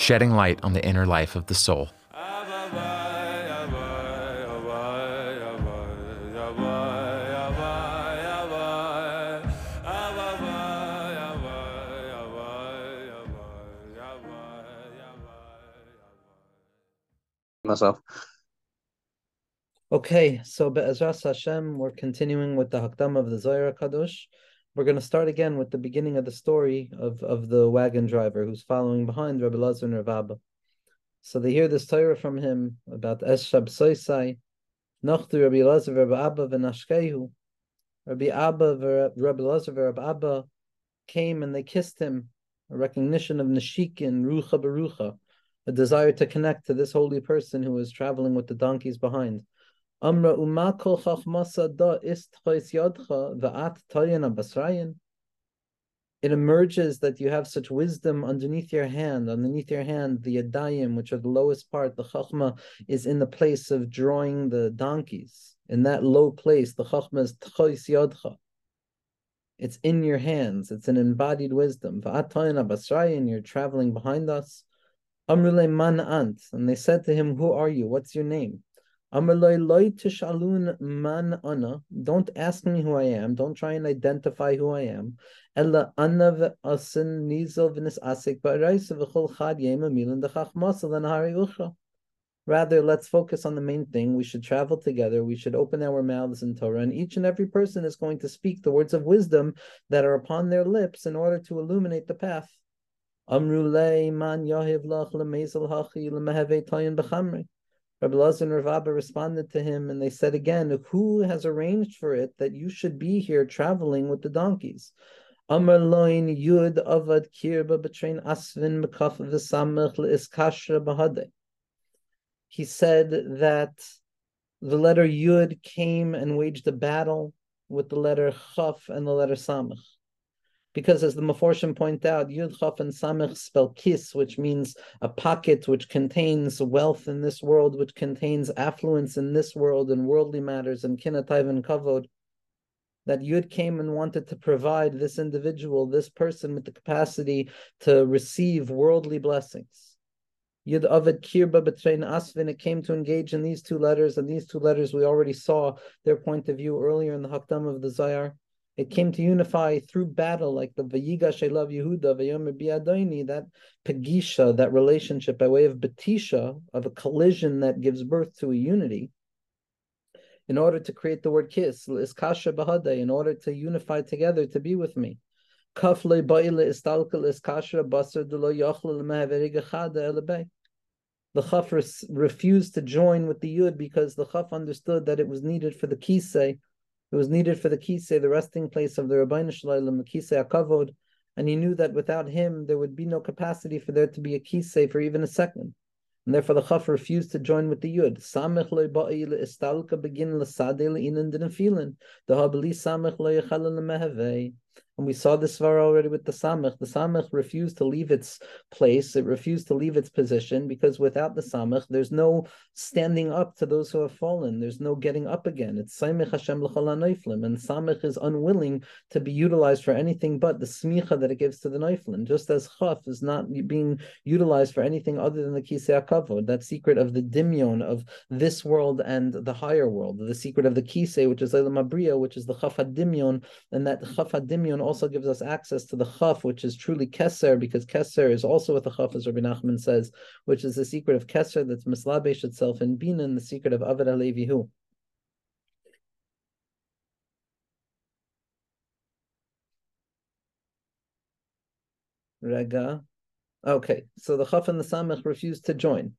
shedding light on the inner life of the soul. myself. Okay, so Be'ezras Hashem, we're continuing with the Hakdam of the Zohar Kadosh. We're going to start again with the beginning of the story of, of the wagon driver who's following behind Rabbi Lazar and Rav Abba. So they hear this Torah from him about Eshab Soisai, Nachtu Rabbi Lazar Rabbi Abba v'nashkehu. Rabbi Abba Rabbi Lazar Rabbi Abba came and they kissed him, a recognition of Nashikin, Rucha Barucha, a desire to connect to this holy person who was traveling with the donkeys behind. Amra umakol chachmasa da ist yadcha va'at tayana basrayin. It emerges that you have such wisdom underneath your hand. Underneath your hand, the yadayim, which are the lowest part, the chachma, is in the place of drawing the donkeys. In that low place, the chachma is tchois yadcha. It's in your hands. It's an embodied wisdom. Va'at tayana basrayin. You're traveling behind us. Amrule man ant, and they said to him, "Who are you? What's your name?" Don't ask me who I am. Don't try and identify who I am. Rather, let's focus on the main thing. We should travel together. We should open our mouths in Torah, and each and every person is going to speak the words of wisdom that are upon their lips in order to illuminate the path. Rabbi Lazar and Rav Abba responded to him, and they said again, "Who has arranged for it that you should be here traveling with the donkeys?" Amar yud avad kirba betrain asvin mekaf v'samech leiskashra bahade. He said that the letter yud came and waged a battle with the letter chaf and the letter samech because as the Meforshim point out, Yud Chaf and Samech spell kis, which means a pocket which contains wealth in this world, which contains affluence in this world and worldly matters and kinatayv and kavod. That Yud came and wanted to provide this individual, this person, with the capacity to receive worldly blessings. Yud Avid Kirba Betrein Asvin, it came to engage in these two letters, and these two letters we already saw their point of view earlier in the Hakdam of the Zayar. It came to unify through battle, like the Vayigash Elav Yehuda, Vayomer Biadoini, that Pagisha, that relationship by way of Batisha, of a collision that gives birth to a unity, in order to create the word kiss, Iskasha Bahade, in order to unify together to be with me. Kafle Istalkal. The Chaf refused to join with the Yud because the Chaf understood that it was needed for the Kisei it was needed for the kisei, the resting place of the Ribono Shel Olam, the kisei Akavod, and he knew that without him there would be no capacity for there to be a kisei for even a second. And therefore the Chaf refused to join with the Yud. Samech begin l'sadeh samech and we saw this far already with the Samech. The Samech refused to leave its place, it refused to leave its position, because without the Samech, there's no standing up to those who have fallen. There's no getting up again. It's Samech Hashem L'chala and Samech is unwilling to be utilized for anything but the smicha that it gives to the Neiflim, just as Chaf is not being utilized for anything other than the Kisei HaKavod, that secret of the dimyon of this world and the higher world, the secret of the Kisei, which is Elam Abriya, which is the Chaf HaDimyon, and that Chaf HaDimyon also gives us access to the chaf, which is truly keser, because keser is also what the chaf, as Rabbi Nachman says, which is the secret of keser that's mislabesh itself in binah, the secret of Avad Alevihu. Rega. Okay, so the chaf and the samech refused to join.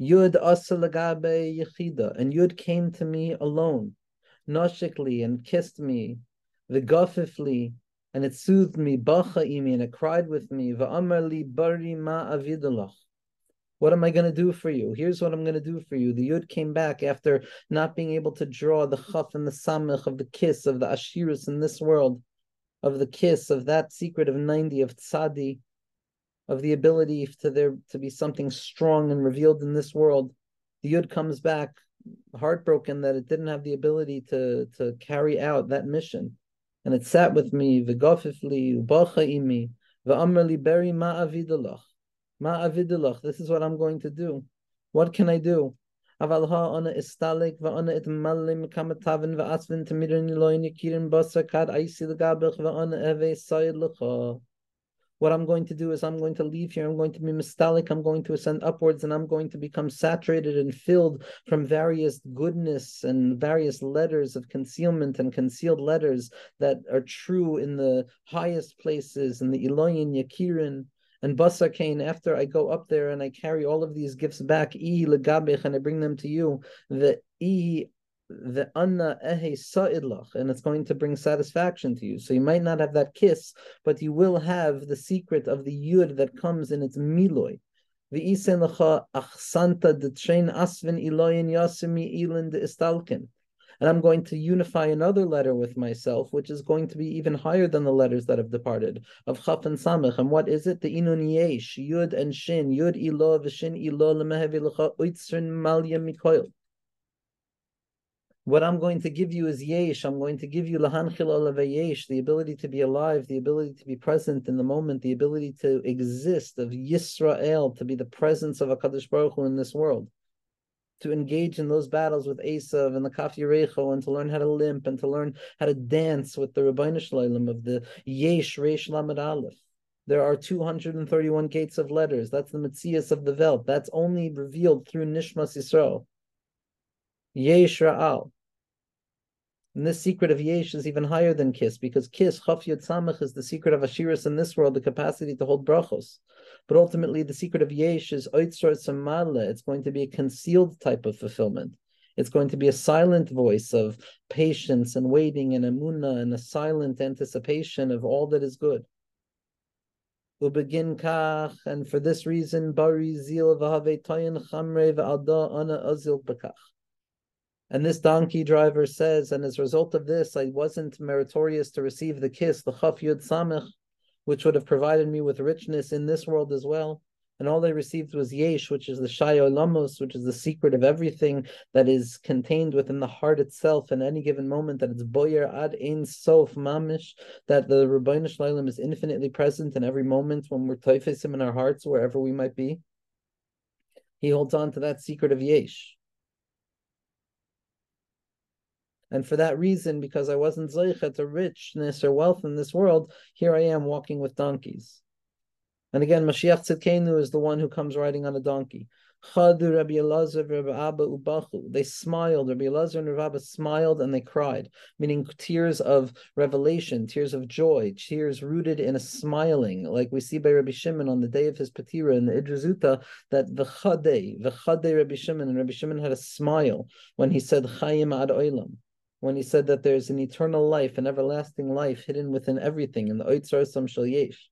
Yud asalagabe yechida, and Yud came to me alone, noshikli, and kissed me, v'gafifli, and it soothed me, bacha imi, and it cried with me, v'amar li bari ma avidalach. What am I going to do for you? Here's what I'm going to do for you. The Yud came back after not being able to draw the Chaf and the Samech of the kiss of the Ashirus in this world, of the kiss of that secret of 90 of Tzadi, of the ability to there to be something strong and revealed in this world. The Yud comes back heartbroken that it didn't have the ability to to carry out that mission and it sat with me, v'gofifli, ubacha imi, v'amrli beri ma'avidalach. Ma'avidalach, this is what I'm going to do. What can I do? Aval ha'ana istalik, it malim kamatavin va'asvin tamirin loin yakirin basakad aisi va va'ana eve sayid l'cha. What I'm going to do is I'm going to leave here. I'm going to be mistalik. I'm going to ascend upwards and I'm going to become saturated and filled from various goodness and various letters of concealment and concealed letters that are true in the highest places in the Elohim Yakirin and Kain, after I go up there and I carry all of these gifts back, and I bring them to you, the the anna ehe sa'idlach, and it's going to bring satisfaction to you. So you might not have that kiss, but you will have the secret of the yud that comes in its miloy. V'isen lecha achsanta d'trein asvin iloyin yasimi ilin de istalkin. And I'm going to unify another letter with myself, which is going to be even higher than the letters that have departed of Chaf and Samech. And what is it? The Inun Yesh, Yud and Shin, Yud Ilo, Vishin Ilo, Lemehevi Lecha, Uitzrin Malya Mikoil. What I'm going to give you is yesh. I'm going to give you yesh, the ability to be alive, the ability to be present in the moment, the ability to exist of Yisrael, to be the presence of Hakadosh Baruch Hu in this world, to engage in those battles with Esav and the Kaf Yerecho, and to learn how to limp and to learn how to dance with the Ribono Shel Olam of the Yesh Reish Lamed Aleph. There are 231 gates of letters. That's the Metzias of the Welt. That's only revealed through Nishmas Yisrael. Yesh Ra'al. And this secret of Yesh is even higher than Kiss, because Kiss, Chaf Samach, is the secret of Ashiris in this world, the capacity to hold brachos. But ultimately, the secret of Yesh is Oitzor Samadle. It's going to be a concealed type of fulfillment. It's going to be a silent voice of patience and waiting and emuna and a silent anticipation of all that is good. Ubegin kach, and for this reason, bari zil v'have toyin chamre ana azil b'kach. And this donkey driver says, and as a result of this, I wasn't meritorious to receive the kiss, the chaf yud samech, which would have provided me with richness in this world as well. And all I received was yesh, which is the shayolamos, which is the secret of everything that is contained within the heart itself in any given moment, that it's boyer ad ein sof mamish, that the Ribono Shel Olam is infinitely present in every moment when we're him in our hearts, wherever we might be. He holds on to that secret of yesh. And for that reason, because I wasn't zeichet to richness or wealth in this world, here I am walking with donkeys. And again, Mashiach Tzidkenu is the one who comes riding on a donkey. Chadu Rabbi Elazar Rabbi Abba Ubachu. They smiled. Rabbi Elazar and Rabbi Abba smiled and they cried, meaning tears of revelation, tears of joy, tears rooted in a smiling, like we see by Rabbi Shimon on the day of his patira in the Idrazuta, that v'chadei, v'chadei Rabbi Shimon, and Rabbi Shimon had a smile when he said Chayim ad oilam when he said that there's an eternal life, an everlasting life hidden within everything in the Oitzar Sam Yesh.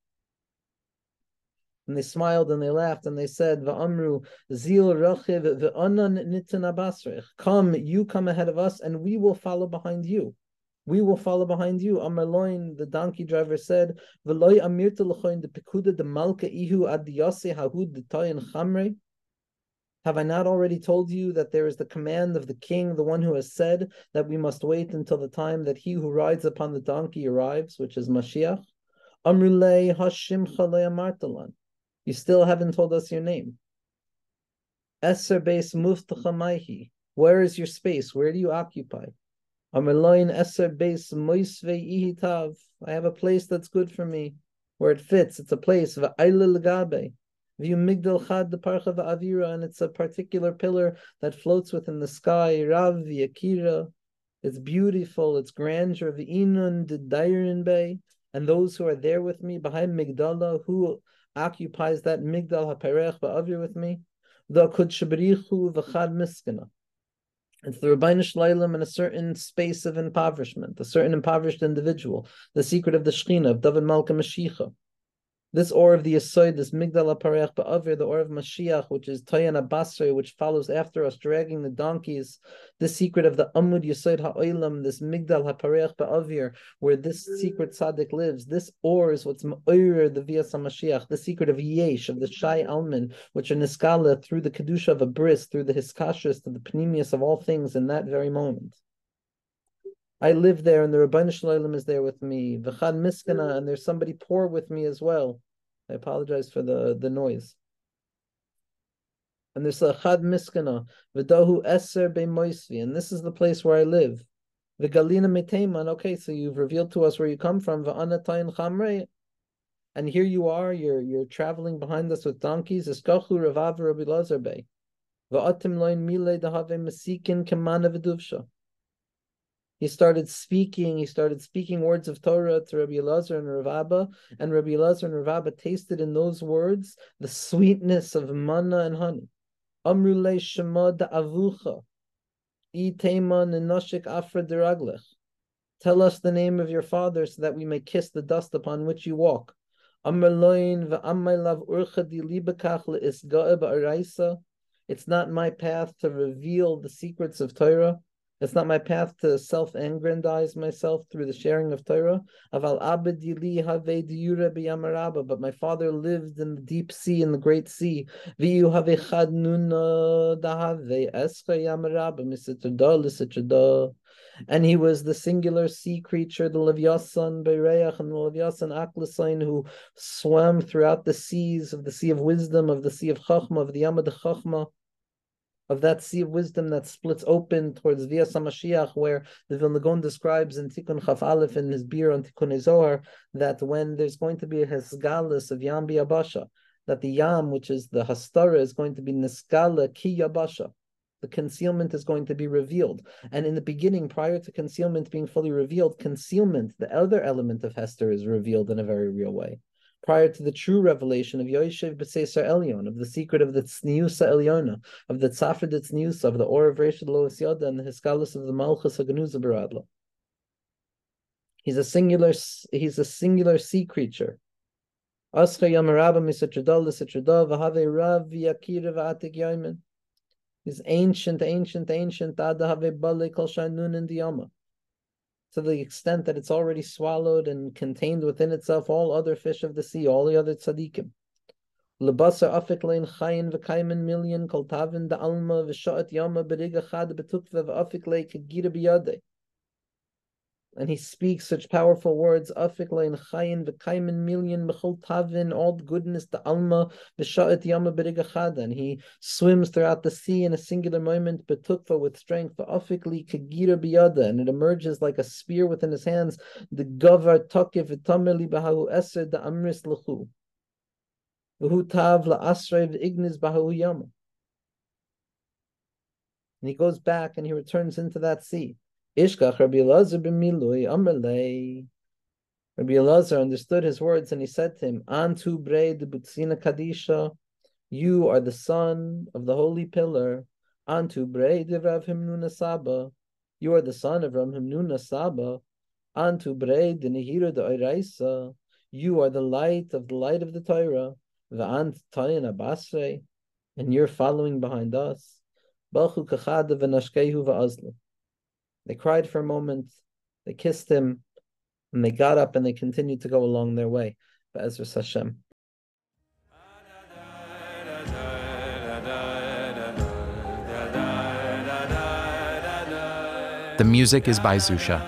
And they smiled and they laughed and they said, Va'amru zil rachiv ve'anan nitin Come, you come ahead of us and we will follow behind you. We will follow behind you. Amarloin, the donkey driver said, V'loy amirta l'choin de pekuda de malka ihu ad yase hahud de toyin chamre. Have I not already told you that there is the command of the king, the one who has said that we must wait until the time that he who rides upon the donkey arrives, which is Mashiach? Amrulei Hashim Martalan. You still haven't told us your name. Eser Beis Muftachamaihi. Where is your space? Where do you occupy? Amrloin Eser Beis Moisve Ihitav. I have a place that's good for me, where it fits. It's a place of Gabe. View Migdal Chad the Parcha of Avira, and it's a particular pillar that floats within the sky. Rav Yakira, it's beautiful, it's grandeur. V'inun the Dairin Bay, and those who are there with me behind Migdala, who occupies that Migdal HaPerech Ba'avir with me, the Kud Shabrichu V'chad Miskana. It's the Rabbeinu Shleilim in a certain space of impoverishment, a certain impoverished individual, the secret of the Shechina, of David Malka Mashiach. This or of the Yisoid, this Migdal HaPareach Ba'avir, the or of Mashiach, which is Tayan Basri, which follows after us, dragging the donkeys. The secret of the Amud Yisoid Ha'olam, this Migdal HaPareach Ba'avir, where this secret tzaddik lives. This or is what's Ma'oyer, the Vias HaMashiach, the secret of Yesh, of the Shai Almin, which are Niskala through the Kedusha of a bris, through the Hiskashis, to the Panemius of all things in that very moment. I live there, and the Ribono Shel Olam is there with me. V'chad miskana, mm. and there's somebody poor with me as well. I apologize for the, the noise. And there's a chad miskana, v'dahu eser be'moisvi, and this is the place where I live. V'galina meteiman, okay, so you've revealed to us where you come from, v'anatayin chamrei, and here you are, you're you're traveling behind us with donkeys. Eskachu ravav Rabbi Lazar Bey. Va'atim loin mile dahave masikin kemana. He started speaking. He started speaking words of Torah to Rabbi Elazar and Rav Abba, and Rabbi Elazar and Rav Abba tasted in those words the sweetness of manna and honey. Amrule shema avucha, iteiman nashik afra deraglech. Tell us the name of your father, so that we may kiss the dust upon which you walk. It's not my path to reveal the secrets of Torah. It's not my path to self-aggrandize myself through the sharing of Torah. But my father lived in the deep sea, in the great sea. And he was the singular sea creature, the Levyasan Beireach and the Levyasan Aklasain, who swam throughout the seas of the sea of wisdom, of the sea of Chachma, of the Yamad Chachma of that sea of wisdom that splits open towards Via Samashiach, where the Vilna Gaon describes in Tikkun Chaf Aleph in his beer on Tikkun Zohar that when there's going to be a Hesgalus of Yam Abasha, that the Yam, which is the Hastara, is going to be Niskala Ki Yabasha. The concealment is going to be revealed. And in the beginning, prior to concealment being fully revealed, concealment, the other element of Hester, is revealed in a very real way prior to the true revelation of Yoshev B'Seisar Elyon, of the secret of the Tzniusa Elyona, of the Tzafra Tzniusa, of the Or of Reshad Lois Yoda, and the Hiskalus of the Malchus Haganuza Baradla. He's a singular. He's a singular sea creature. Ascha Yamarabba Misatradal Lisatradal Vahave Rav Yakira V'Atik Yoimin. He's ancient, ancient, ancient. Ada Have Bale Kol Shanun in Diyama to the extent that it's already swallowed and contained within itself all other fish of the sea, all the other tzaddikim. Lebasa afik lein chayin v'kaimen million kol tavin da alma v'sha'at yama beriga chad betukva v'afik lein kagira biyadeh and he speaks such powerful words, Afik lein all goodness, the alma, and he swims throughout the sea in a singular moment, betukva with strength, biyada, and it emerges like a spear within his hands, the gavar takiv v'tameli b'hahu eser the amris l'chu. And he goes back and he returns into that sea. Ishkach Rabbi Elazar. Rabbi Elazar understood his words and he said to him, Antu brei de butzina kadisha, you are the son of the holy pillar. Antu brei de Rav Himnuna Saba, you are the son of Rav Himnuna Saba. Antu brei de de Oiraisa, you are the light of the light of the Torah. V'ant tayin abasre, and you're following behind us. Balchu kachada v'nashkehu v'azlu. They cried for a moment, they kissed him, and they got up and they continued to go along their way. But Ezra Hashem. The music is by Zusha.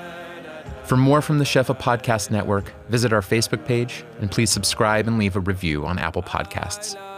For more from the Shefa Podcast Network, visit our Facebook page and please subscribe and leave a review on Apple Podcasts.